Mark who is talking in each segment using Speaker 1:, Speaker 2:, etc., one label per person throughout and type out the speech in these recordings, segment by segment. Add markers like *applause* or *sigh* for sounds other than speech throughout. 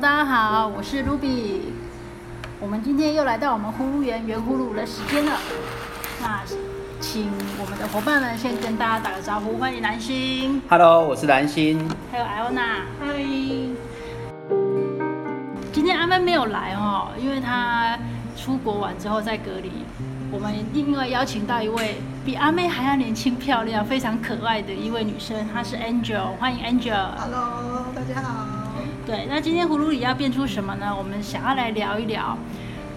Speaker 1: 大家好，我是 Ruby。我们今天又来到我们呼噜园圆呼噜的时间了。那请我们的伙伴们先跟大家打个招呼，欢迎蓝心。
Speaker 2: Hello，我是蓝心。
Speaker 1: 还有艾欧娜。
Speaker 3: 嗨。
Speaker 1: 今天阿妹没有来哦，因为她出国完之后在隔离。我们另外邀请到一位比阿妹还要年轻漂亮、非常可爱的一位女生，她是 Angel，欢迎 Angel。
Speaker 3: Hello，大家好。
Speaker 1: 对，那今天葫芦里要变出什么呢？我们想要来聊一聊，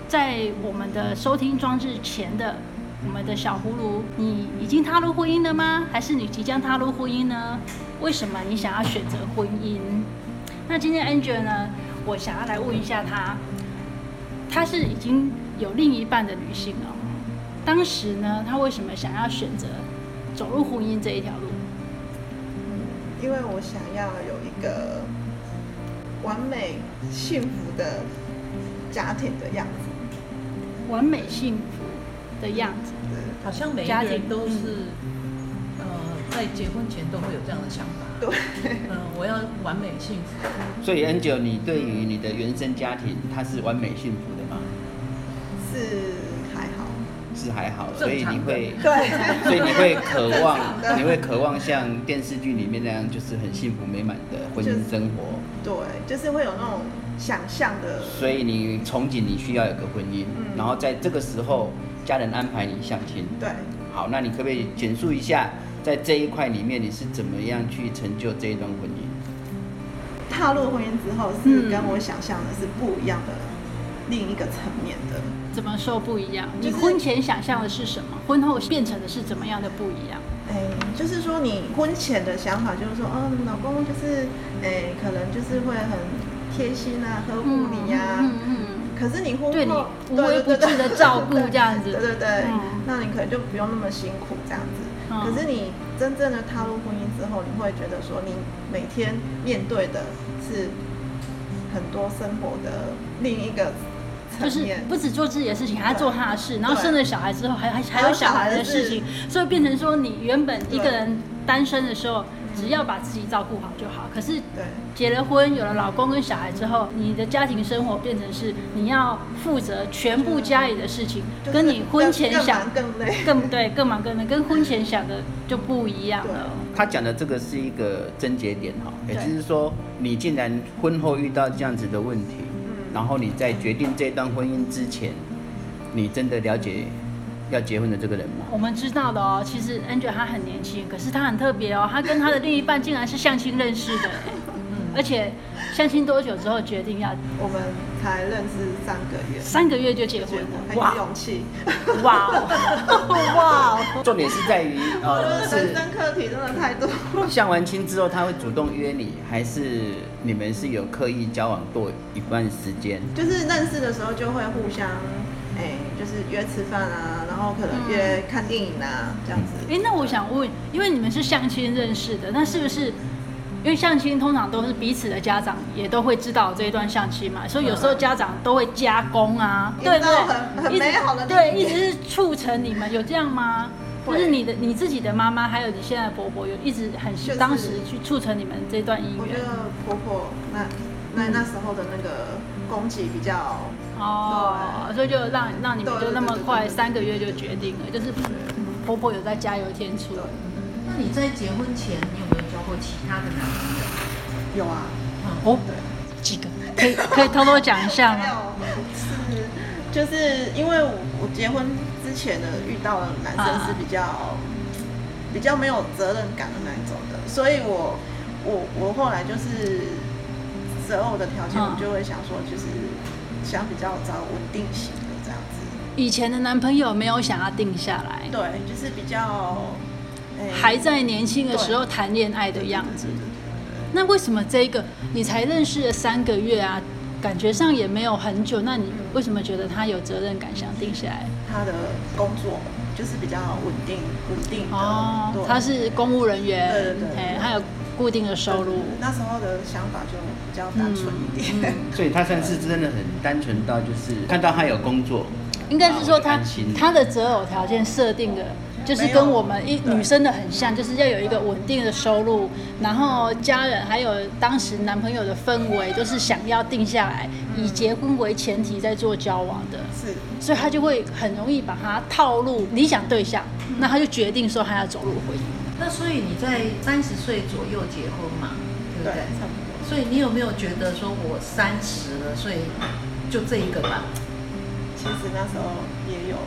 Speaker 1: 在我们的收听装置前的我们的小葫芦，你已经踏入婚姻了吗？还是你即将踏入婚姻呢？为什么你想要选择婚姻？那今天 Angel 呢，我想要来问一下她，她是已经有另一半的女性了。当时呢，她为什么想要选择走入婚姻这一条路？
Speaker 3: 因为我想要有一个完美幸福的家庭的样子。
Speaker 1: 完美幸福的样子，
Speaker 3: 对，
Speaker 4: 好像每一个人都是，呃，在结婚前都会有这样的想法。
Speaker 3: 对，
Speaker 4: 嗯，我要完美幸福。
Speaker 2: 所以 Angel，你对于你的原生家庭，它是完美幸福的吗？
Speaker 3: 是还好。
Speaker 2: 是还好，所以你会，
Speaker 3: 对，
Speaker 2: 所以你会渴望，你会渴望像电视剧里面那样，就是很幸福美满的婚姻生活。
Speaker 3: 对，就是会有那种想象的。
Speaker 2: 所以你憧憬你需要有个婚姻，嗯，然后在这个时候家人安排你相亲。
Speaker 3: 对，
Speaker 2: 好，那你可不可以简述一下，在这一块里面你是怎么样去成就这一段婚姻？
Speaker 3: 踏入婚姻之后是跟我想象的是不一样的，另一个层面的。
Speaker 1: 怎么说不一样？你婚前想象的是什么？婚后变成的是怎么样的不一样？
Speaker 3: 哎，就是说你婚前的想法就是说，哦，老公就是，哎，可能就是会很贴心啊，呵护你呀。嗯嗯。可是你婚后对你
Speaker 1: 无微不至的照顾这样子。*laughs*
Speaker 3: 对对对。那你可能就不用那么辛苦这样子。可是你真正的踏入婚姻之后，你会觉得说，你每天面对的是很多生活的另一个。
Speaker 1: 就是不止做自己的事情，还要做他的事，然后生了小孩之后，还还还有小孩的事情，所以变成说，你原本一个人单身的时候，只要把自己照顾好就好。可是结了婚，有了老公跟小孩之后，你的家庭生活变成是你要负责全部家里的事情，跟你婚前想
Speaker 3: 更累，
Speaker 1: 更对，更忙更累，跟婚前想的就不一样了。
Speaker 2: 他讲的这个是一个症结点哈，也就是说，你竟然婚后遇到这样子的问题。然后你在决定这段婚姻之前，你真的了解要结婚的这个人吗？
Speaker 1: 我们知道的哦，其实 Angel 他很年轻，可是他很特别哦，他跟他的另一半竟然是相亲认识的，而且相亲多久之后决定要？
Speaker 3: 我们才认识三个月，
Speaker 1: 三个月就结婚了，
Speaker 3: 很有勇气，
Speaker 1: 哇 *laughs* 哇！
Speaker 2: 重点是在于呃，
Speaker 3: 是人生课题真的太多。
Speaker 2: 相完亲之后，他会主动约你，还是你们是有刻意交往过一段时间？
Speaker 3: 就是认识的时候就会互相，哎，就是约吃饭啊，然后可能约看电影啊，这样子。
Speaker 1: 哎，那我想问，因为你们是相亲认识的，那是不是？因为相亲通常都是彼此的家长也都会知道这一段相亲嘛，所以有时候家长都会加工啊，对不对？
Speaker 3: 很很美好的，
Speaker 1: 对，一直是促成你们有这样吗？就是你的你自己的妈妈，还有你现在的婆婆，有一直很当时去促成你们这段姻缘。
Speaker 3: 我觉得婆婆那那那时候的那个供给比较
Speaker 1: 哦，所以就让让你们就那么快三个月就决定了，就是婆婆有在加油添醋。
Speaker 4: 那你在结婚前，你有没有交过其他的男朋友？
Speaker 3: 有啊，
Speaker 1: 嗯，哦，对，几个？可以可以偷偷讲一下吗？*laughs*
Speaker 3: 是，就是因为我我结婚之前的，遇到的男生是比较、啊、比较没有责任感的那一种的，所以我我我后来就是择偶的条件，我就会想说，就是想比较找稳定型的这样子。
Speaker 1: 以前的男朋友没有想要定下来，
Speaker 3: 对，就是比较。
Speaker 1: 还在年轻的时候谈恋爱的样子，那为什么这个你才认识了三个月啊？感觉上也没有很久，那你为什么觉得他有责任感，想定下来？
Speaker 3: 他的工作就是比较稳定，稳定
Speaker 1: 哦。他是公务人员，对对对，他有固定的收入。
Speaker 3: 那时候的想法就比较单纯一点，*laughs*
Speaker 2: 所以他算是真的很单纯到就是看到他有工作，
Speaker 1: 应该是说他他的择偶条件设定的。就是跟我们一女生的很像，就是要有一个稳定的收入，然后家人还有当时男朋友的氛围都是想要定下来，以结婚为前提在做交往的，
Speaker 3: 是，
Speaker 1: 所以他就会很容易把他套路理想对象，那他就决定说他要走入婚姻。
Speaker 4: 那所以你在三十岁左右结婚嘛，对不对？
Speaker 3: 差不多。
Speaker 4: 所以你有没有觉得说我三十了，所以就这一个吧？
Speaker 3: 其实那时候也有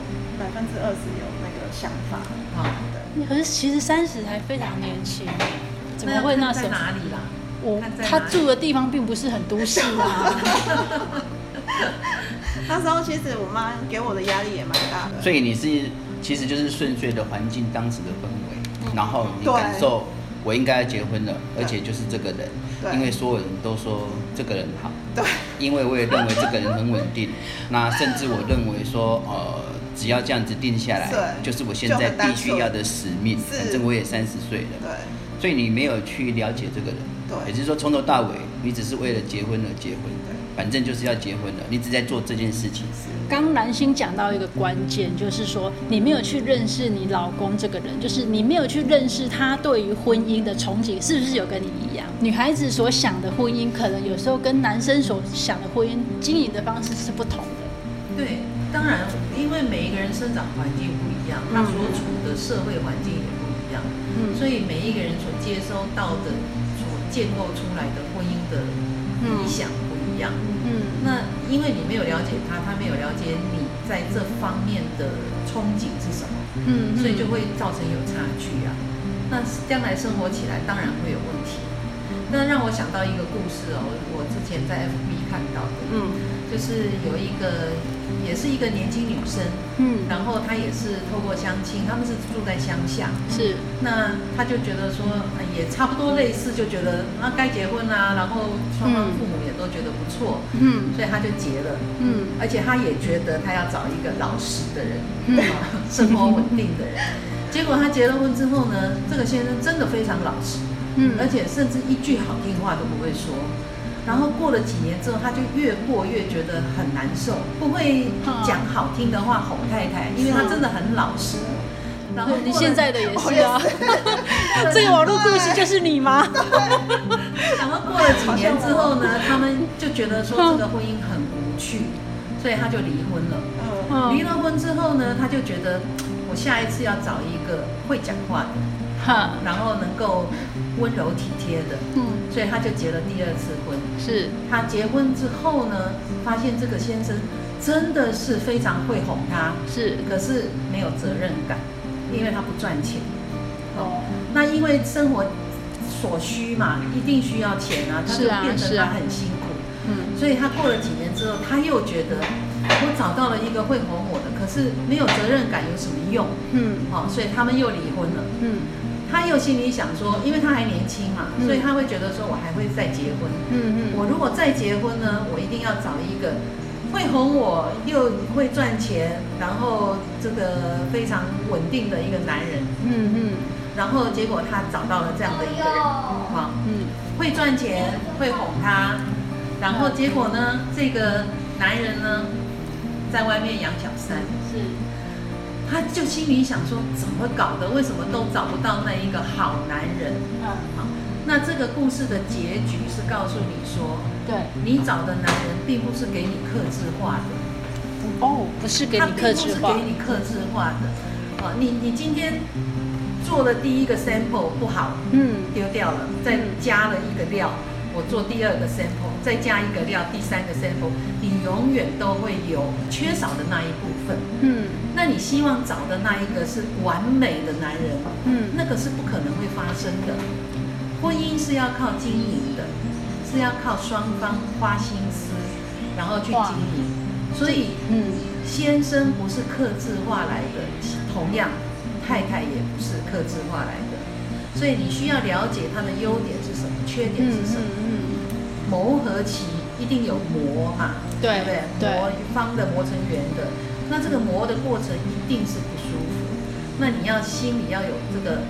Speaker 3: 百分之二十有那个想法啊，对。
Speaker 1: 可是其实三十还非常年轻，怎么会那时候？
Speaker 4: 在哪里啦？
Speaker 1: 我他住的地方并不是很都市啊。*laughs*
Speaker 3: 那时候其实我妈给我的压力也蛮大的。
Speaker 2: 所以你是其实就是顺遂的环境当时的氛围，然后你感受我应该要结婚了，而且就是这个人。因为所有人都说这个人好，
Speaker 3: 对，
Speaker 2: 因为我也认为这个人很稳定，那甚至我认为说，呃，只要这样子定下来，对，就是我现在必须要的使命。反正我也三十岁了，
Speaker 3: 对，
Speaker 2: 所以你没有去了解这个人，
Speaker 3: 对，
Speaker 2: 也就是说从头到尾你只是为了结婚而结婚，对，反正就是要结婚了，你只在做这件事情。
Speaker 1: 刚蓝心讲到一个关键，就是说你没有去认识你老公这个人，就是你没有去认识他对于婚姻的憧憬，是不是有跟你一样？女孩子所想的婚姻，可能有时候跟男生所想的婚姻经营的方式是不同的。
Speaker 4: 对，当然，因为每一个人生长环境不一样，他所处的社会环境也不一样，嗯，所以每一个人所接收到的、所建构出来的婚姻的理想不。一样，嗯，那因为你没有了解他，他没有了解你在这方面的憧憬是什么，嗯，所以就会造成有差距啊。那将来生活起来当然会有问题。那让我想到一个故事哦，我之前在 FB 看到的，嗯，就是有一个。也是一个年轻女生，嗯，然后她也是透过相亲，他们是住在乡下，是，那她就觉得说也差不多类似，就觉得啊该结婚啦，然后双方父母也都觉得不错，嗯，所以她就结了，嗯，而且她也觉得她要找一个老实的人，嗯，*laughs* 生活稳定的人，结果她结了婚之后呢，这个先生真的非常老实，嗯，而且甚至一句好听话都不会说。然后过了几年之后，他就越过越觉得很难受，不会讲好听的话哄太太，因为他真的很老实。然后
Speaker 1: 你现在的也是啊，*laughs* 这个网络故事就是你吗？*laughs*
Speaker 4: 然后过了几年之后呢，他们就觉得说这个婚姻很无趣，所以他就离婚了。离了婚之后呢，他就觉得我下一次要找一个会讲话的。然后能够温柔体贴的，嗯，所以他就结了第二次婚。是，他结婚之后呢，发现这个先生真的是非常会哄他，是，可是没有责任感，因为他不赚钱。哦，那因为生活所需嘛，一定需要钱啊，他就变得他很辛苦。嗯，所以他过了几年之后，他又觉得我找到了一个会哄我的，可是没有责任感有什么用？嗯，好，所以他们又离婚了。嗯。他又心里想说，因为他还年轻嘛，所以他会觉得说，我还会再结婚。嗯嗯，我如果再结婚呢，我一定要找一个会哄我又会赚钱，然后这个非常稳定的一个男人。嗯嗯，然后结果他找到了这样的一个人，好，嗯，会赚钱，会哄他，然后结果呢，这个男人呢，在外面养小三。是。他就心里想说，怎么搞的？为什么都找不到那一个好男人？嗯，好，那这个故事的结局是告诉你说，对，你找的男人并不是给你克制化的。
Speaker 1: 哦，不是给你克制化，
Speaker 4: 是给你克制化的。哦，你你今天做的第一个 sample 不好，嗯，丢掉了，再加了一个料。我做第二个 sample，再加一个料，第三个 sample，你永远都会有缺少的那一部分。嗯，那你希望找的那一个是完美的男人，嗯，那个是不可能会发生的。婚姻是要靠经营的，是要靠双方花心思，然后去经营。所以，嗯，先生不是克制化来的，同样，太太也不是克制化来的。所以你需要了解他的优点是什么，缺点是什么。嗯，磨合期一定有磨嘛，对不对？磨方的磨成圆的，那这个磨的过程一定是不舒服。那你要心里要有这个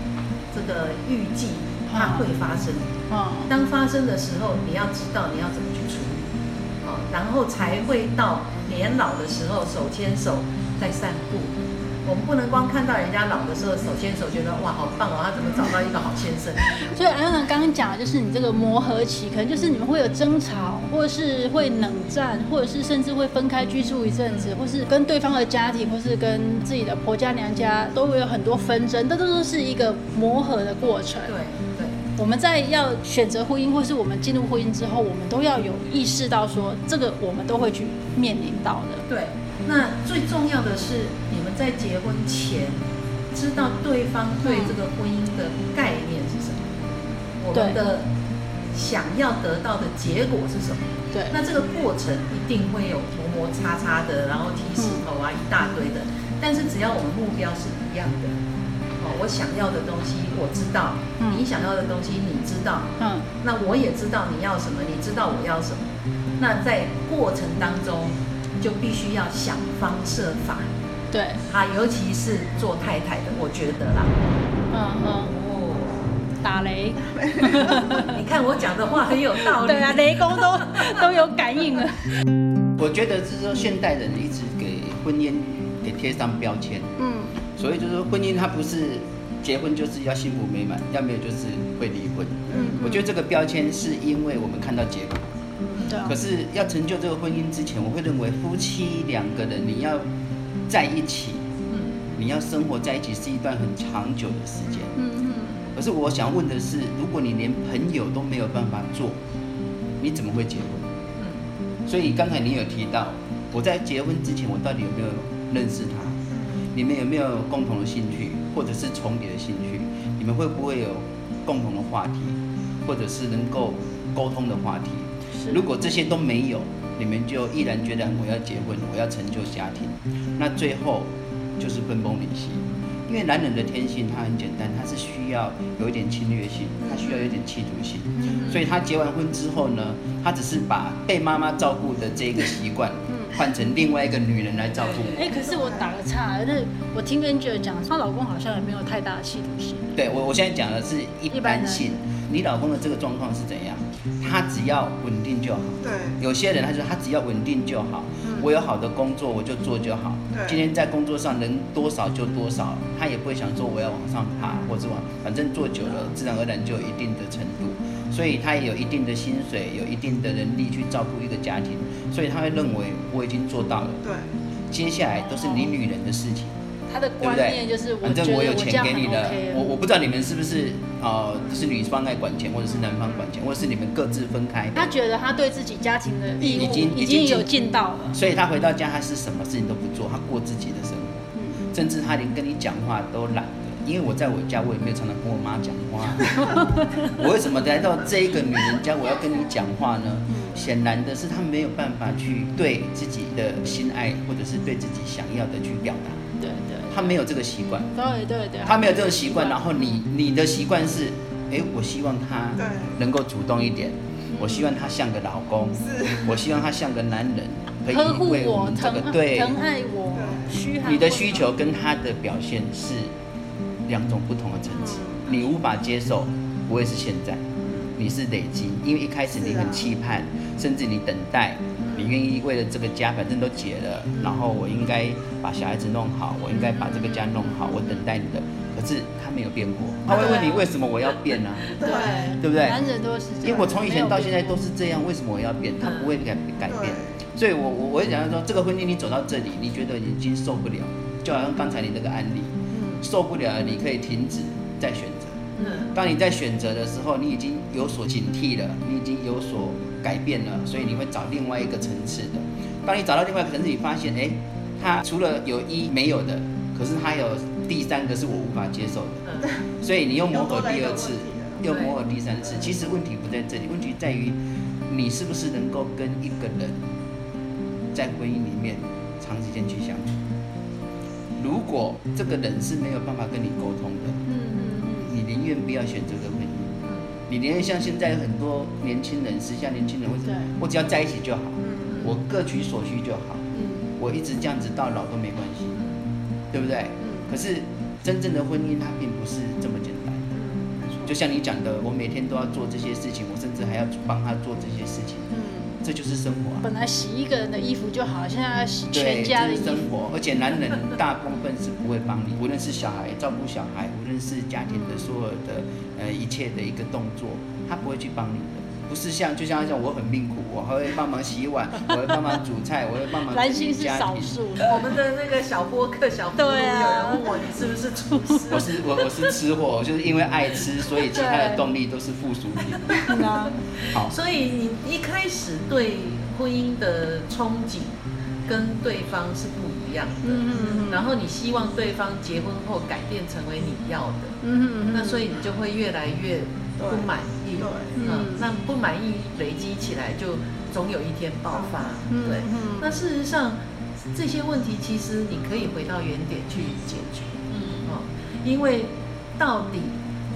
Speaker 4: 这个预计，它会发生。哦。当发生的时候，你要知道你要怎么去处理。然后才会到年老的时候手牵手在散步。我们不能光看到人家老的时候手牵手，觉得哇好棒哦，他怎么找到一个好先生？
Speaker 1: 所以安娜刚刚讲的就是你这个磨合期，可能就是你们会有争吵，或者是会冷战，或者是甚至会分开居住一阵子，或是跟对方的家庭，或是跟自己的婆家娘家都会有很多纷争，这都都是一个磨合的过程。
Speaker 4: 对对，
Speaker 1: 我们在要选择婚姻，或是我们进入婚姻之后，我们都要有意识到说，这个我们都会去面临到的。
Speaker 4: 对，那最重要的是。在结婚前，知道对方对这个婚姻的概念是什么，我们的想要得到的结果是什么？
Speaker 1: 对，
Speaker 4: 那这个过程一定会有磨磨擦擦的，然后踢石头啊，一大堆的。但是只要我们目标是一样的，哦，我想要的东西我知道，你想要的东西你知道，嗯，那我也知道你要什么，你知道我要什么。那在过程当中，就必须要想方设法。
Speaker 1: 对，
Speaker 4: 啊，尤其是做太太的，我觉得啦，
Speaker 1: 嗯嗯，哦，打雷，*laughs*
Speaker 4: 你看我讲的话很有道理，
Speaker 1: 对啊，雷公都 *laughs* 都有感应了。
Speaker 2: 我觉得是说现代人一直给婚姻给贴上标签，嗯，所以就是说婚姻它不是结婚就是要幸福美满，要没有就是会离婚，嗯，我觉得这个标签是因为我们看到结果，对，可是要成就这个婚姻之前，我会认为夫妻两个人你要。在一起，嗯，你要生活在一起是一段很长久的时间，嗯嗯。可是我想问的是，如果你连朋友都没有办法做，你怎么会结婚？嗯。所以刚才你有提到，我在结婚之前，我到底有没有认识他？你们有没有共同的兴趣，或者是重叠的兴趣？你们会不会有共同的话题，或者是能够沟通的话题？是。如果这些都没有。你们就毅然决然，我要结婚，我要成就家庭，那最后就是分崩离析。因为男人的天性他很简单，他是需要有一点侵略性，他需要有一点企图性，所以他结完婚之后呢，他只是把被妈妈照顾的这个习惯，换成另外一个女人来照顾。
Speaker 1: 哎，可是我打个岔，就是我听 Angel 讲，她老公好像也没有太大的企图心。
Speaker 2: 对，我我现在讲的是一般性，你老公的这个状况是怎样？他只要稳定就好。对，有些人他说他只要稳定就好，嗯，我有好的工作我就做就好。对，今天在工作上能多少就多少，他也不会想说我要往上爬或者往，反正做久了自然而然就有一定的程度，所以他也有一定的薪水，有一定的能力去照顾一个家庭，所以他会认为我已经做到了。对，接下来都是你女人的事情。
Speaker 1: 他的观念就是，反正我有钱给你的，
Speaker 2: 我我不知道你们是不是呃是女方在管钱，或者是男方管钱，或者是你们各自分开。
Speaker 1: 他觉得他对自己家庭的义务已经已经有尽到了，
Speaker 2: 所以他回到家他是什么事情都不做，他过自己的生活，嗯、甚至他连跟你讲话都懒得。因为我在我家我也没有常常跟我妈讲话，*laughs* 我为什么来到这一个女人家我要跟你讲话呢？显然的是他没有办法去对自己的心爱，或者是对自己想要的去表
Speaker 1: 达。
Speaker 2: 他没有这个习惯。
Speaker 1: 对对对，
Speaker 2: 他没有这个习惯。然后你你的习惯是，哎，我希望他能够主动一点，我希望他像个老公，我希望他像个男人，可以为我们这个对。
Speaker 1: 疼爱我。
Speaker 2: 你的需求跟他的表现是两种不同的层次，你无法接受，不会是现在，你是累积，因为一开始你很期盼，甚至你等待。你愿意为了这个家，反正都结了，然后我应该把小孩子弄好，我应该把这个家弄好，我等待你的。可是他没有变过，他会问你为什么我要变呢？
Speaker 1: 对，
Speaker 2: 对不对？
Speaker 1: 男人都是这样，
Speaker 2: 因为我从以前到现在都是这样，为什么我要变？他不会改改变。所以我我我会讲说，这个婚姻你走到这里，你觉得已经受不了，就好像刚才你那个案例，受不了了，你可以停止再选择。嗯，当你在选择的时候，你已经有所警惕了，你已经有所。改变了，所以你会找另外一个层次的。当你找到另外一个层次，你发现，哎，他除了有一没有的，可是他有第三个是我无法接受的。所以你又磨合第二次，又磨合第三次。其实问题不在这里，问题在于你是不是能够跟一个人在婚姻里面长时间去相处。如果这个人是没有办法跟你沟通的，你宁愿不要选择这个婚姻。你连像现在很多年轻人，时下年轻人，或者我只要在一起就好，我各取所需就好，我一直这样子到老都没关系，对不对？可是真正的婚姻它并不是这么简单，就像你讲的，我每天都要做这些事情，我甚至还要帮他做这些事情，这就是生活啊。
Speaker 1: 本来洗一个人的衣服就好，现在要洗全家的
Speaker 2: 生活，而且男人大部分是不会帮你，无论是小孩照顾小孩，无论是家庭的所有的呃一切的一个动作，他不会去帮你的。不是像，就像像我很命苦，我还会帮忙洗碗，我会帮忙煮菜，我会帮忙 *laughs* 家庭。
Speaker 1: 男性是少数。
Speaker 4: 我们的那个小播客小朋友有人问我，你是不是厨师？*laughs*
Speaker 2: 我是我我是吃货，就是因为爱吃，所以其他的动力都是附属品。*laughs*
Speaker 4: 好。所以你一开始对婚姻的憧憬跟对方是不一样的，嗯嗯，然后你希望对方结婚后改变成为你要的，嗯嗯，那所以你就会越来越。不满意，对，嗯，那不满意累积起来，就总有一天爆发，嗯、对。嗯、那事实上，这些问题其实你可以回到原点去解决，嗯，哦，因为到底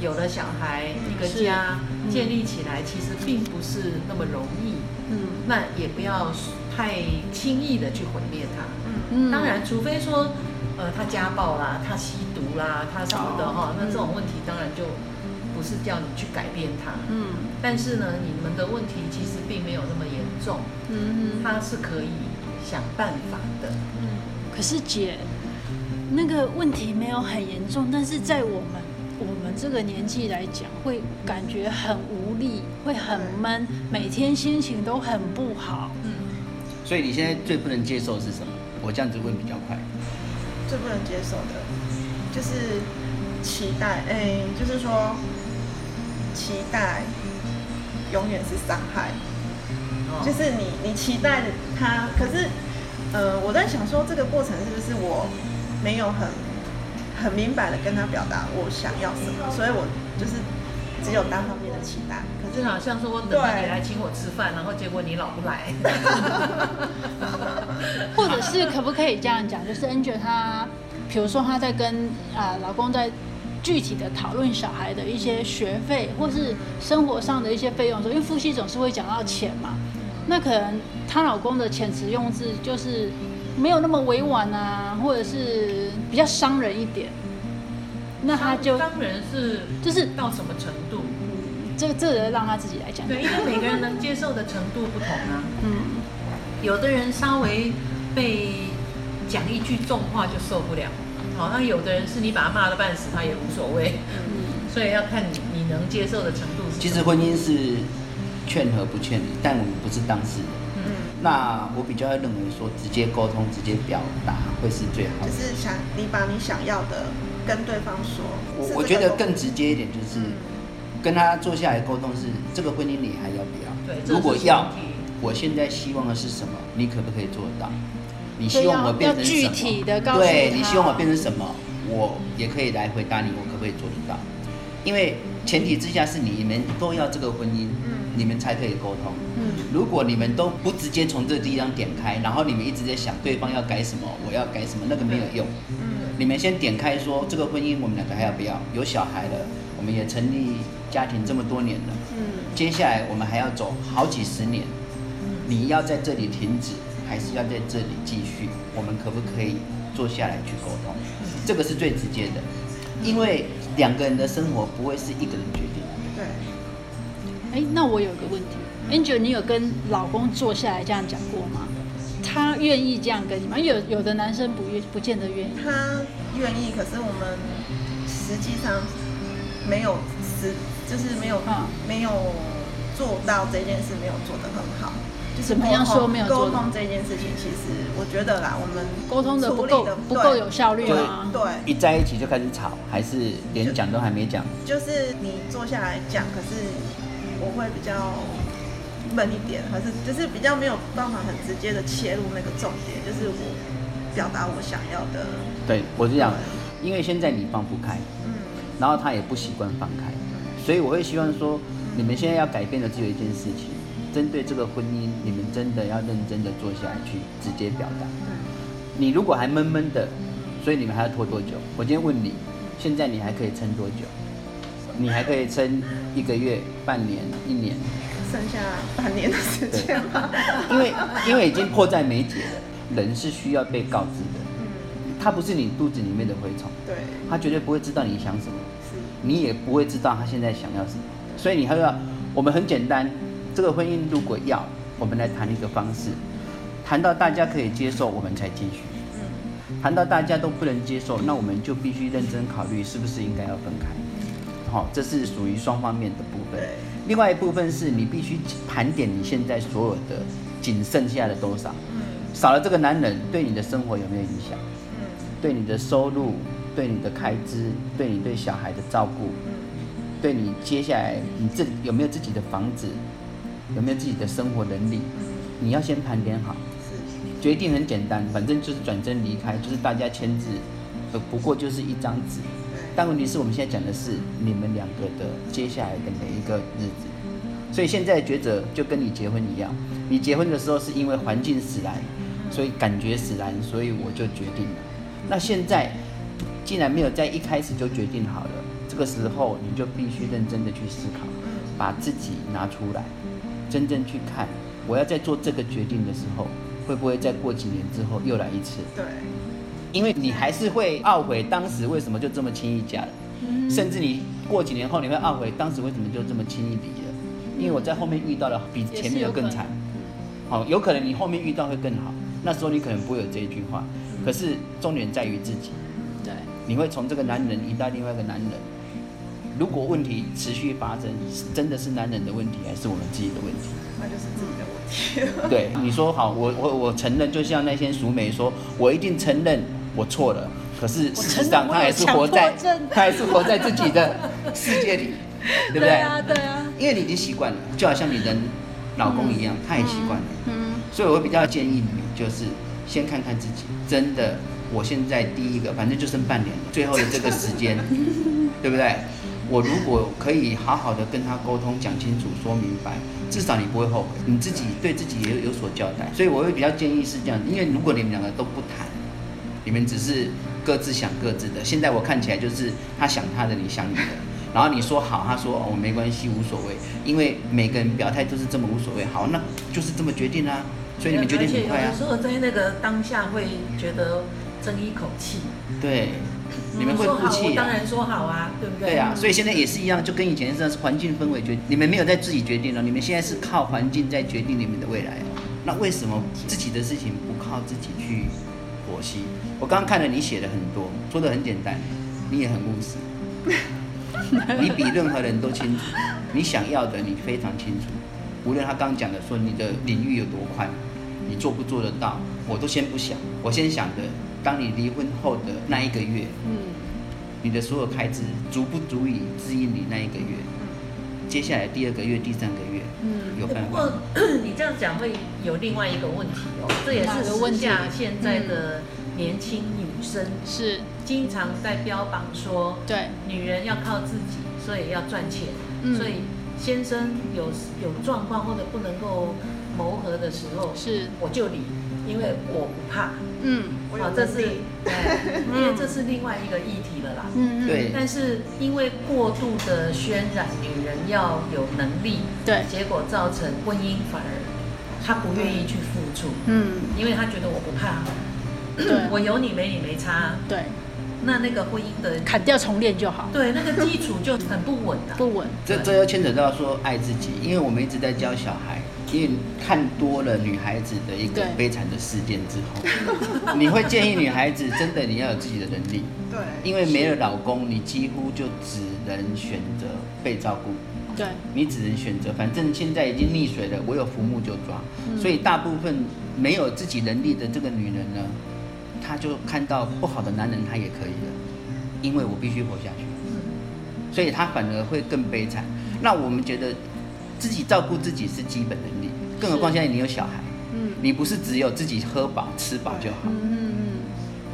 Speaker 4: 有了小孩，一个家建立起来，其实并不是那么容易，嗯，那也不要太轻易的去毁灭它，嗯，当然，除非说，呃，他家暴啦，他吸毒啦，他什么的哈，那这种问题当然就。不是叫你去改变他，嗯，但是呢，你们的问题其实并没有那么严重，嗯，他是可以想办法的，嗯。
Speaker 1: 可是姐，那个问题没有很严重，但是在我们我们这个年纪来讲，会感觉很无力，会很闷，每天心情都很不好，嗯。
Speaker 2: 所以你现在最不能接受的是什么？我这样子问比较快。
Speaker 3: 最不能接受的，就是期待，哎、欸，就是说。期待永远是伤害，就是你你期待他，可是呃，我在想说这个过程是不是我没有很很明白的跟他表达我想要什么，所以我就是只有单方面的期待。可是
Speaker 4: 好像说我等着你来请我吃饭，然后结果你老不来。*laughs*
Speaker 1: 或者是可不可以这样讲？就是 Angel 她，比如说她在跟啊、呃、老公在。具体的讨论小孩的一些学费，或是生活上的一些费用的时候，因为夫妻总是会讲到钱嘛，那可能她老公的遣词用字就是没有那么委婉啊，或者是比较伤人一点，那他就
Speaker 4: 伤人是就是到什么程度？
Speaker 1: 这个这个让他自己来讲。
Speaker 4: 对，因为每个人能接受的程度不同啊。*laughs* 嗯，有的人稍微被讲一句重话就受不了。好像有的人是你把他骂的半死，他也无所谓。嗯，*laughs* 所以要看你你能接受的程度是。
Speaker 2: 其实婚姻是劝和不劝离，但我们不是当事人。嗯，那我比较认为说，直接沟通、直接表达会是最好的。
Speaker 3: 就是想你把你想要的跟对方说。
Speaker 2: 我我觉得更直接一点就是跟他坐下来沟通是，是这个婚姻你还要不要？对，如果要，我现在希望的是什么？你可不可以做得到？你希望我变成什么？
Speaker 1: 具体的告诉
Speaker 2: 对，你希望我变成什么？我也可以来回答你，我可不可以做得到？因为前提之下是你们都要这个婚姻，嗯，你们才可以沟通。嗯，如果你们都不直接从这个地方点开，然后你们一直在想对方要改什么，我要改什么，那个没有用。嗯，你们先点开说这个婚姻我们两个还要不要？有小孩了，我们也成立家庭这么多年了。嗯，接下来我们还要走好几十年。嗯，你要在这里停止。还是要在这里继续，我们可不可以坐下来去沟通？这个是最直接的，因为两个人的生活不会是一个人决定。
Speaker 3: 对。
Speaker 1: 哎，那我有个问题，Angel，你有跟老公坐下来这样讲过吗？他愿意这样跟你吗？因为有有的男生不愿，不见得愿意。
Speaker 3: 他愿意，可是我们实际上没有实，就是没有、啊、没有做到这件事，没有做得很好。
Speaker 1: 怎么样说没有沟
Speaker 3: 通这件事情？其实我觉得啦，我们
Speaker 1: 沟通的不够不够有效率吗？
Speaker 3: 对，
Speaker 2: 一在一起就开始吵，还是连讲都还没讲？
Speaker 3: 就是你坐下来讲，可是我会比较闷一点，还是就是比较没有办法很直接的切入那个重点，就是我表达我想要的。
Speaker 2: 对，我是这样，因为现在你放不开，嗯，然后他也不习惯放开，所以我会希望说，你们现在要改变的只有一件事情。针对这个婚姻，你们真的要认真的坐下来去直接表达。你如果还闷闷的，所以你们还要拖多久？我今天问你，现在你还可以撑多久？你还可以撑一个月、半年、一年？
Speaker 3: 剩下半年的时间吧。
Speaker 2: 因为因为已经迫在眉睫了，人是需要被告知的。他不是你肚子里面的蛔虫。
Speaker 3: 对。
Speaker 2: 他绝对不会知道你想什么。是。你也不会知道他现在想要什么。所以你还要，我们很简单。这个婚姻如果要，我们来谈一个方式，谈到大家可以接受，我们才继续。嗯，谈到大家都不能接受，那我们就必须认真考虑是不是应该要分开。好，这是属于双方面的部分。另外一部分是你必须盘点你现在所有的仅剩下的多少。嗯，少了这个男人对你的生活有没有影响？嗯，对你的收入，对你的开支，对你对小孩的照顾，对你接下来你自己有没有自己的房子？有没有自己的生活能力？你要先盘点好。决定很简单，反正就是转身离开，就是大家签字，不过就是一张纸。但问题是我们现在讲的是你们两个的接下来的每一个日子。所以现在的抉择就跟你结婚一样，你结婚的时候是因为环境使然，所以感觉使然，所以我就决定了。那现在既然没有在一开始就决定好了，这个时候你就必须认真的去思考，把自己拿出来。真正去看，我要在做这个决定的时候，会不会再过几年之后又来一次？
Speaker 3: 对，
Speaker 2: 因为你还是会懊悔当时为什么就这么轻易嫁了，嗯、甚至你过几年后你会懊悔当时为什么就这么轻易离了，因为我在后面遇到了比前面的更惨。好，有可能你后面遇到会更好，那时候你可能不会有这一句话。可是重点在于自己，
Speaker 1: 对，
Speaker 2: 你会从这个男人移到另外一个男人。如果问题持续发生，真的是男人的问题，还是我们自己的问题？
Speaker 3: 那就是自己的问题。
Speaker 2: 对，你说好，我我我承认，就像那些淑美说，我一定承认我错了。可是事实上，他还是活在，*laughs* 他还是活在自己的世界里，*laughs* 对不对？
Speaker 1: 对啊，对啊。
Speaker 2: 因为你已经习惯了，就好像你的老公一样，他也习惯了。
Speaker 1: 嗯。
Speaker 2: 所以我比较建议你，就是先看看自己。真的，我现在第一个，反正就剩半年了，最后的这个时间，*laughs* 对不对？我如果可以好好的跟他沟通、讲清楚、说明白，至少你不会后悔，你自己对自己也有所交代。所以我会比较建议是这样，因为如果你们两个都不谈，你们只是各自想各自的。现在我看起来就是他想他的，你想你的，然后你说好，他说哦没关系，无所谓，因为每个人表态都是这么无所谓。好，那就是这么决定啊。所以你们决定很快啊。
Speaker 4: 有时候在那个当下会觉得争一口气。
Speaker 2: 对。你们会哭泣、啊，
Speaker 4: 当然说好啊，对不对？
Speaker 2: 对啊，所以现在也是一样，就跟以前一样，是环境氛围决定。你们没有在自己决定了，你们现在是靠环境在决定你们的未来。那为什么自己的事情不靠自己去剖析？我刚刚看了你写的很多，说的很简单，你也很务实，*laughs* 你比任何人都清楚，你想要的你非常清楚。无论他刚刚讲的说你的领域有多宽，你做不做得到，我都先不想，我先想的。当你离婚后的那一个月，嗯，你的所有开支足不足以支应你那一个月？嗯，接下来第二个月、第三个月，嗯，有办法。不过 *clears throat*
Speaker 4: 你这样讲会有另外一个问题哦，这也是时下现在的年轻女生是经常在标榜说，对，女人要靠自己，所以要赚钱，嗯，所以先生有有状况或者不能够谋合的时候，是。我就离。因为我不怕，嗯，好，这是，对，因为这是另外一个议题了啦，嗯嗯。对。但是因为过度的渲染，女人要有能力，对，结果造成婚姻反而她不愿意去付出，嗯，因为她觉得我不怕，对，*clears throat* 我有你没你没差，对。那那个婚姻的
Speaker 1: 砍掉重练就好，
Speaker 4: 对，那个基础就很不稳的，*laughs*
Speaker 1: 不稳。
Speaker 2: 这这又牵扯到说爱自己，因为我们一直在教小孩。因为看多了女孩子的一个悲惨的事件之后，*laughs* 你会建议女孩子真的你要有自己的能力。对，因为没了老公，你几乎就只能选择被照顾。对，你只能选择，反正现在已经溺水了，我有浮木就抓。所以大部分没有自己能力的这个女人呢，她就看到不好的男人，她也可以的，因为我必须活下去。所以她反而会更悲惨。那我们觉得。自己照顾自己是基本能力，更何况现在你有小孩，嗯，你不是只有自己喝饱吃饱就好，嗯嗯嗯，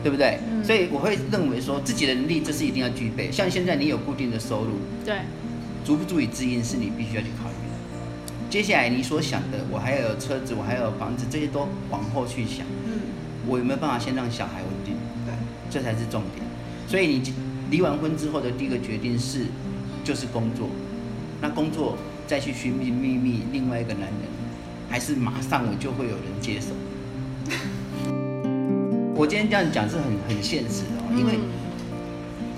Speaker 2: 对不对？嗯，所以我会认为说自己的能力这是一定要具备。像现在你有固定的收入，对，足不足以支应是你必须要去考虑的。接下来你所想的，我还要有车子，我还要有房子，这些都往后去想。嗯，我有没有办法先让小孩稳定？对，这才是重点。所以你离完婚之后的第一个决定是，就是工作。那工作。再去寻觅觅觅另外一个男人，还是马上我就会有人接手？*laughs* 我今天这样讲是很很现实的哦，因为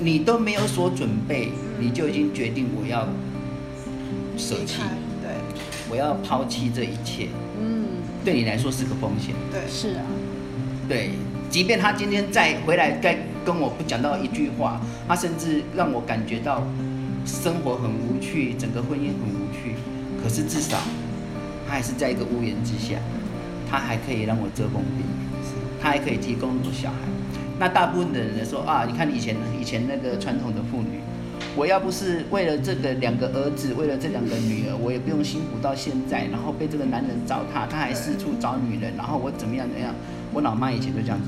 Speaker 2: 你都没有所准备，你就已经决定我要舍弃。对，我要抛弃这一切，嗯，对你来说是个风险。
Speaker 3: 对，
Speaker 1: 是啊，
Speaker 2: 对，即便他今天再回来，再跟我不讲到一句话，他甚至让我感觉到生活很无趣，整个婚姻很无趣。可是至少他还是在一个屋檐之下，他还可以让我遮风避雨，他还可以提供我小孩。那大部分的人说啊，你看以前以前那个传统的妇女。我要不是为了这个两个儿子，为了这两个女儿，我也不用辛苦到现在，然后被这个男人糟蹋，他还四处找女人，然后我怎么样怎么样？我老妈以前就这样子。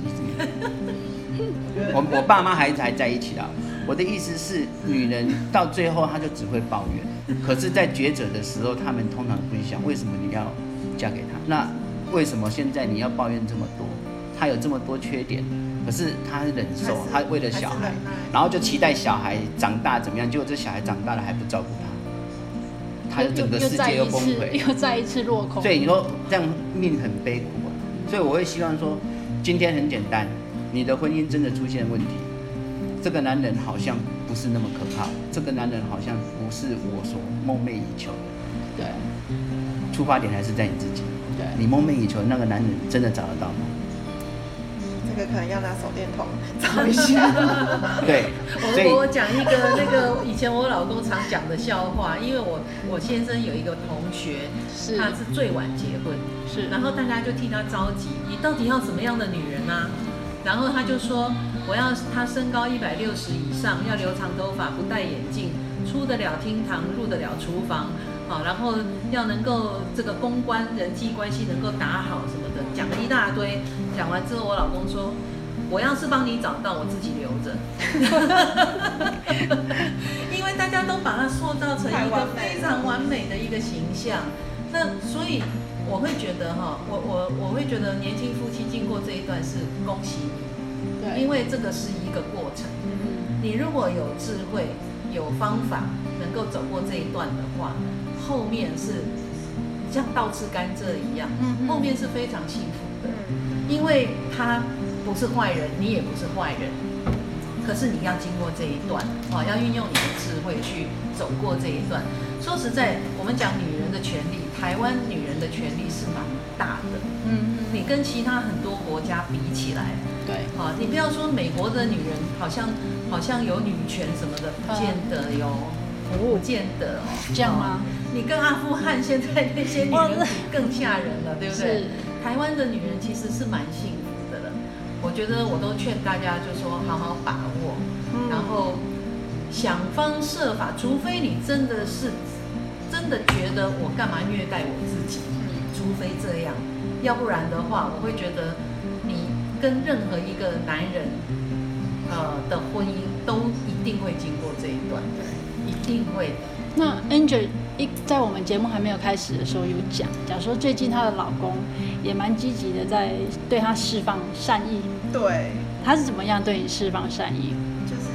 Speaker 2: 我我爸妈还还在一起的。我的意思是，女人到最后她就只会抱怨，可是，在抉择的时候，她们通常会想：为什么你要嫁给他？那为什么现在你要抱怨这么多？他有这么多缺点？可是他忍受，他为了小孩，然后就期待小孩长大怎么样？结果这小孩长大了还不照顾他，他的整个世界又崩溃，
Speaker 1: 又再一次落空。
Speaker 2: 所以你说这样命很悲苦啊。所以我会希望说，今天很简单，你的婚姻真的出现问题，这个男人好像不是那么可怕，这个男人好像不是我所梦寐以求的。
Speaker 1: 对，
Speaker 2: 出发点还是在你自己。
Speaker 1: 对，
Speaker 2: 你梦寐以求的那个男人真的找得到吗？
Speaker 3: 这个可能要拿手电筒照一下。*laughs*
Speaker 2: 对，
Speaker 4: 我我讲一个那个以前我老公常讲的笑话，因为我我先生有一个同学，是他是最晚结婚，是，然后大家就替他着急，你到底要什么样的女人啊？然后他就说，我要他身高一百六十以上，要留长头发，不戴眼镜，出得了厅堂，入得了厨房，好，然后要能够这个公关人际关系能够打好什么的，讲了一大堆。讲完之后，我老公说：“我要是帮你找到，我自己留着。*laughs* ”因为大家都把它塑造成一个非常完美的一个形象。那所以我会觉得哈，我我我会觉得年轻夫妻经过这一段是恭喜你，对，因为这个是一个过程。你如果有智慧、有方法，能够走过这一段的话，后面是像倒吃甘蔗一样，后面是非常幸福的。因为他不是坏人，你也不是坏人，可是你要经过这一段，哦，要运用你的智慧去走过这一段。说实在，我们讲女人的权利，台湾女人的权利是蛮大的，嗯嗯，你跟其他很多国家比起来，对，啊，你不要说美国的女人好像好像有女权什么的，不见得有，不见得哦，
Speaker 1: 这样吗？
Speaker 4: 你跟阿富汗现在那些女人比更吓人了，对不对？台湾的女人其实是蛮幸福的了，我觉得我都劝大家就说好好把握，嗯、然后想方设法，除非你真的是真的觉得我干嘛虐待我自己，除非这样，要不然的话，我会觉得你跟任何一个男人呃的婚姻都一定会经过这一段，一定会的。
Speaker 1: 那 Angel 一在我们节目还没有开始的时候有讲，讲说最近她的老公也蛮积极的在对她释放善意。
Speaker 3: 对，
Speaker 1: 他是怎么样对你释放善意？
Speaker 3: 就是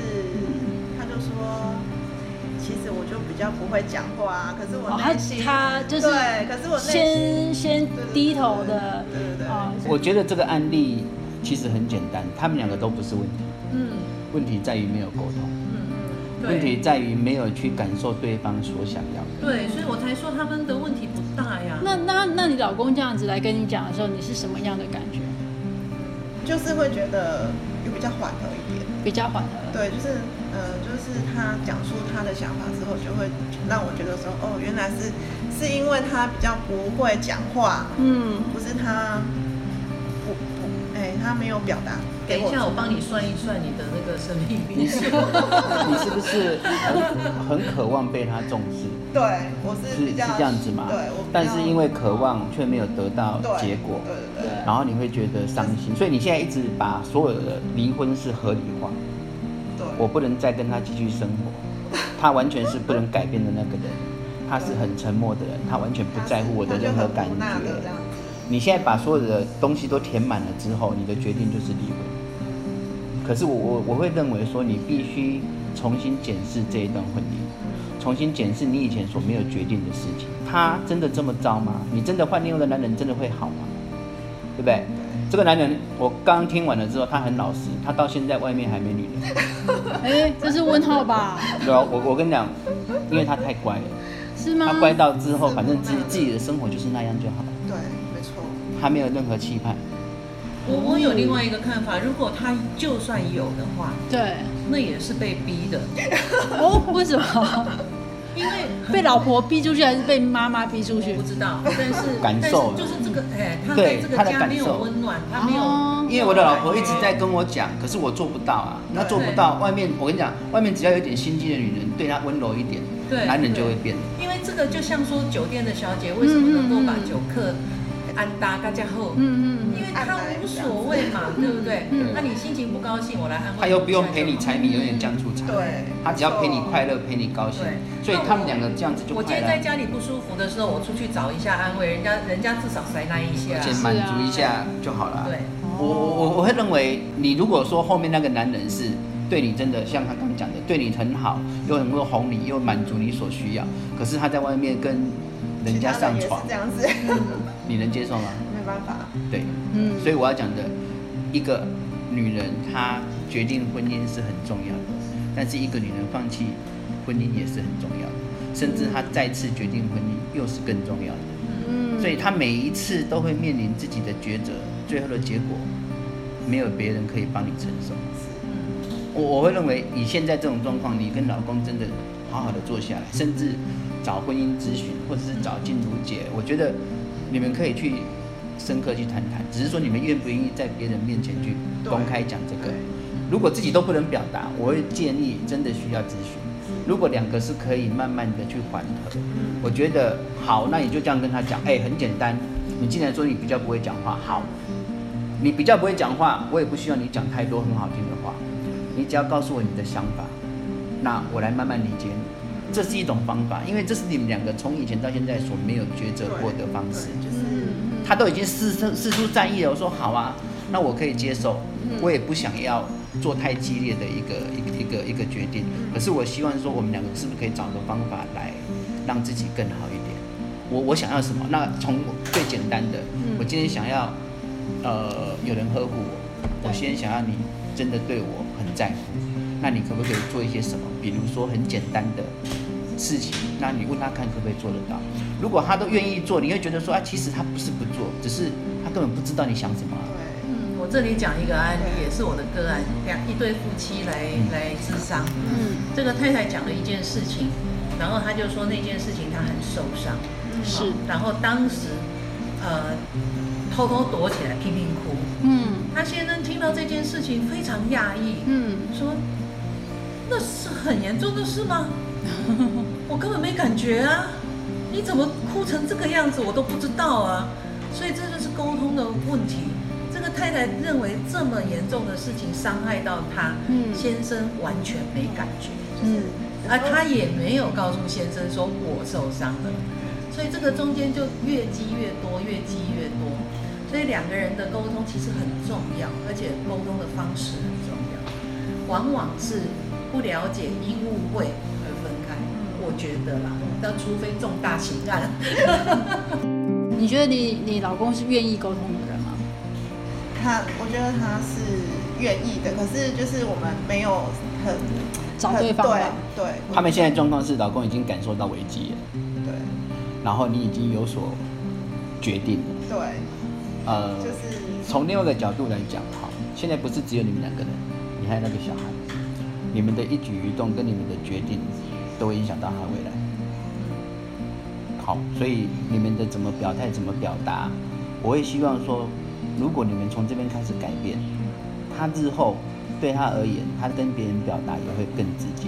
Speaker 3: 他就说，其实我就比较不会讲话，可是我内心、哦、他他就是对，可是我
Speaker 1: 先先低头的，对对对。哦、
Speaker 2: 我觉得这个案例其实很简单，他们两个都不是问题，嗯，问题在于没有沟通。嗯问题在于没有去感受对方所想要的。
Speaker 4: 对，所以我才说他们的问题不大呀。
Speaker 1: 那那那你老公这样子来跟你讲的时候，你是什么样的感觉？
Speaker 3: 就是会觉得有比较缓和一点，
Speaker 1: 比较缓和。
Speaker 3: 对，就是呃，就是他讲出他的想法之后，就会让我觉得说，哦，原来是是因为他比较不会讲话，嗯，不是他他没有表达。
Speaker 4: 等一下，我帮你算一算你的那个生命
Speaker 2: 你是 *laughs* 你是不是很很渴望被他重视？
Speaker 3: 对，我是是是这样子嘛？对，
Speaker 2: 但是因为渴望却没有得到结果，对对对，然后你会觉得伤心，所以你现在一直把所有的离婚是合理化。对，我不能再跟他继续生活，他完全是不能改变的那个人，他是很沉默的人，他完全不在乎我的任何感觉。你现在把所有的东西都填满了之后，你的决定就是离婚。可是我我我会认为说，你必须重新检视这一段婚姻，重新检视你以前所没有决定的事情。他真的这么糟吗？你真的换另外一个男人真的会好吗？对不对？这个男人，我刚刚听完了之后，他很老实，他到现在外面还没女人。*laughs*
Speaker 1: 哎，这是问号吧？
Speaker 2: 对啊，我我跟你讲，因为他太乖了。
Speaker 1: 是吗？
Speaker 2: 他乖到之后，反正自己自己的生活就是那样就好了。
Speaker 3: 对。
Speaker 2: 他没有任何期盼。
Speaker 4: 我我有另外一个看法，如果他就算有的话，
Speaker 1: 对，
Speaker 4: 那也是被逼的。*laughs*
Speaker 1: 哦，为什么？因为被老婆逼出去，还是被妈妈逼出去？
Speaker 4: 不知道，但是 *laughs*
Speaker 2: 感受
Speaker 4: 就是这个，哎，他对这个家没有温暖，他没有。
Speaker 2: 因为我的老婆一直在跟我讲，可是我做不到啊。那做不到，外面我跟你讲，外面只要有点心机的女人，对她温柔一点，对，男人就会变。
Speaker 4: 因为这个就像说酒店的小姐为什么能够把酒客。安搭大家好，嗯嗯，因为他无所谓嘛，对不对？那你心情不高兴，我来安慰。
Speaker 2: 他又不用陪你柴米油盐酱醋茶，对，他只要陪你快乐，陪你高兴。所以他们两个这样子就。
Speaker 4: 我今天在家里不舒服的时候，我出去找一下安慰人家，人家至少塞那一下，
Speaker 2: 先满足一下就好了。
Speaker 4: 对，
Speaker 2: 我我我会认为，你如果说后面那个男人是对你真的像他刚刚讲的，对你很好，又能够哄你，又满足你所需要，可是他在外面跟人家上床，
Speaker 3: 这样子。
Speaker 2: 你能接受吗？
Speaker 3: 没办法。
Speaker 2: 对，嗯，所以我要讲的，一个女人她决定婚姻是很重要的，但是一个女人放弃婚姻也是很重要的，甚至她再次决定婚姻又是更重要的。嗯，所以她每一次都会面临自己的抉择，最后的结果没有别人可以帮你承受。我我会认为，以现在这种状况，你跟老公真的好好的坐下来，甚至找婚姻咨询，或者是找静茹姐，我觉得。你们可以去深刻去谈谈，只是说你们愿不愿意在别人面前去公开讲这个。如果自己都不能表达，我会建议真的需要咨询。如果两个是可以慢慢的去缓和，我觉得好，那你就这样跟他讲，哎，很简单。你既然说你比较不会讲话，好，你比较不会讲话，我也不需要你讲太多很好听的话，你只要告诉我你的想法，那我来慢慢理解你。这是一种方法，因为这是你们两个从以前到现在所没有抉择过的方式。就是他都已经四四出战役了，我说好啊，那我可以接受，我也不想要做太激烈的一个一个一个一个决定。可是我希望说，我们两个是不是可以找个方法来让自己更好一点？我我想要什么？那从最简单的，我今天想要呃有人呵护我，我今天想要你真的对我很在乎，那你可不可以做一些什么？比如说很简单的。事情，那你问他看可不可以做得到？如果他都愿意做，你会觉得说啊，其实他不是不做，只是他根本不知道你想什么。对，
Speaker 4: 嗯，我这里讲一个案例，也是我的个案，两一对夫妻来来咨商。嗯，这个太太讲了一件事情，然后他就说那件事情他很受伤，是，然后当时呃偷偷躲起来拼命哭。嗯，他先生听到这件事情非常讶异，嗯，说那是很严重的事吗？*laughs* 我根本没感觉啊！你怎么哭成这个样子，我都不知道啊！所以这就是沟通的问题。这个太太认为这么严重的事情伤害到她，嗯，先生完全没感觉，嗯，而她也没有告诉先生说我受伤了，所以这个中间就越积越多，越积越多。所以两个人的沟通其实很重要，而且沟通的方式很重要，往往是不了解，因误会。我觉得啦，但除非重大刑案。*laughs*
Speaker 1: 你觉得你你老公是愿意沟通的人吗？
Speaker 3: 他，我觉得他是愿意的，可是就是我们没有很
Speaker 1: 找对方吧。
Speaker 3: 对，对
Speaker 2: 他们现在状况是老公已经感受到危机了，对，然后你已经有所决定了，
Speaker 3: 对，
Speaker 2: 呃，就是从另外一个角度来讲，哈，现在不是只有你们两个人，你还有那个小孩，你们的一举一动跟你们的决定。都会影响到他未来。好，所以你们的怎么表态、怎么表达，我会希望说，如果你们从这边开始改变，他日后对他而言，他跟别人表达也会更直接、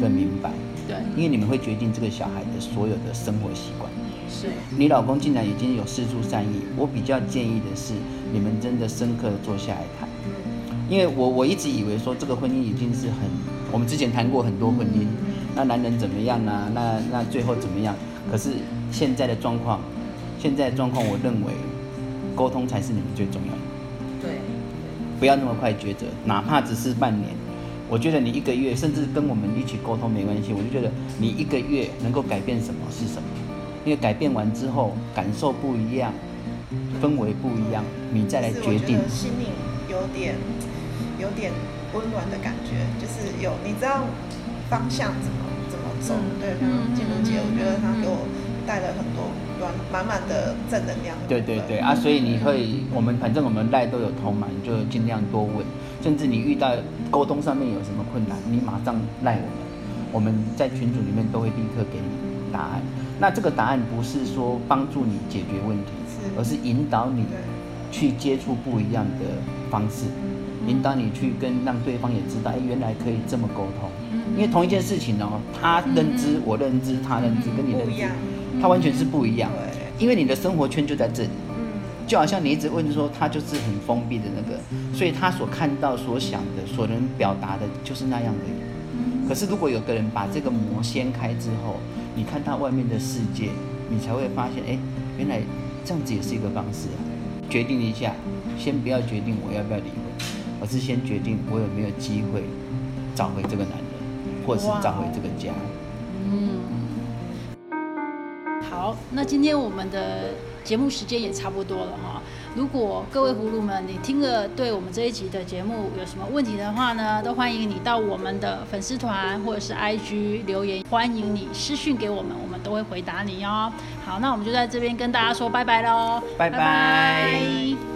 Speaker 2: 更明白。对，因为你们会决定这个小孩的所有的生活习惯。是。你老公竟然已经有四处善意，我比较建议的是，你们真的深刻的坐下来谈。因为我我一直以为说这个婚姻已经是很，我们之前谈过很多婚姻。那男人怎么样啊？那那最后怎么样？可是现在的状况，现在的状况，我认为沟通才是你们最重要的。
Speaker 4: 对，
Speaker 2: 不要那么快抉择，哪怕只是半年。我觉得你一个月，甚至跟我们一起沟通没关系。我就觉得你一个月能够改变什么是什么，因为改变完之后感受不一样，氛围不一样，你再来决定。
Speaker 3: 心里有点有点温暖的感觉，就是有你知道方向怎么。受，对，像金龙姐，我觉得她给我带了很多满满满的正能量。
Speaker 2: 对对对啊，所以你会，我们反正我们赖都有通嘛，你就尽量多问，甚至你遇到沟通上面有什么困难，你马上赖我们，我们在群组里面都会立刻给你答案。那这个答案不是说帮助你解决问题，而是引导你去接触不一样的方式，引导你去跟让对方也知道，哎，原来可以这么沟通。因为同一件事情哦，他认知、我认知、他认知跟你认知，他完全是不一样。因为你的生活圈就在这里，就好像你一直问说他就是很封闭的那个，所以他所看到、所想的、所能表达的就是那样的。可是如果有个人把这个膜掀开之后，你看到外面的世界，你才会发现，哎，原来这样子也是一个方式啊。决定一下，先不要决定我要不要离婚，而是先决定我有没有机会找回这个男人，或是找回这个家。嗯。
Speaker 1: 好，那今天我们的节目时间也差不多了哈。如果各位葫芦们，你听了对我们这一集的节目有什么问题的话呢，都欢迎你到我们的粉丝团或者是 IG 留言，欢迎你私讯给我们，我们都会回答你哦。好，那我们就在这边跟大家说拜拜喽，
Speaker 2: 拜拜。拜拜。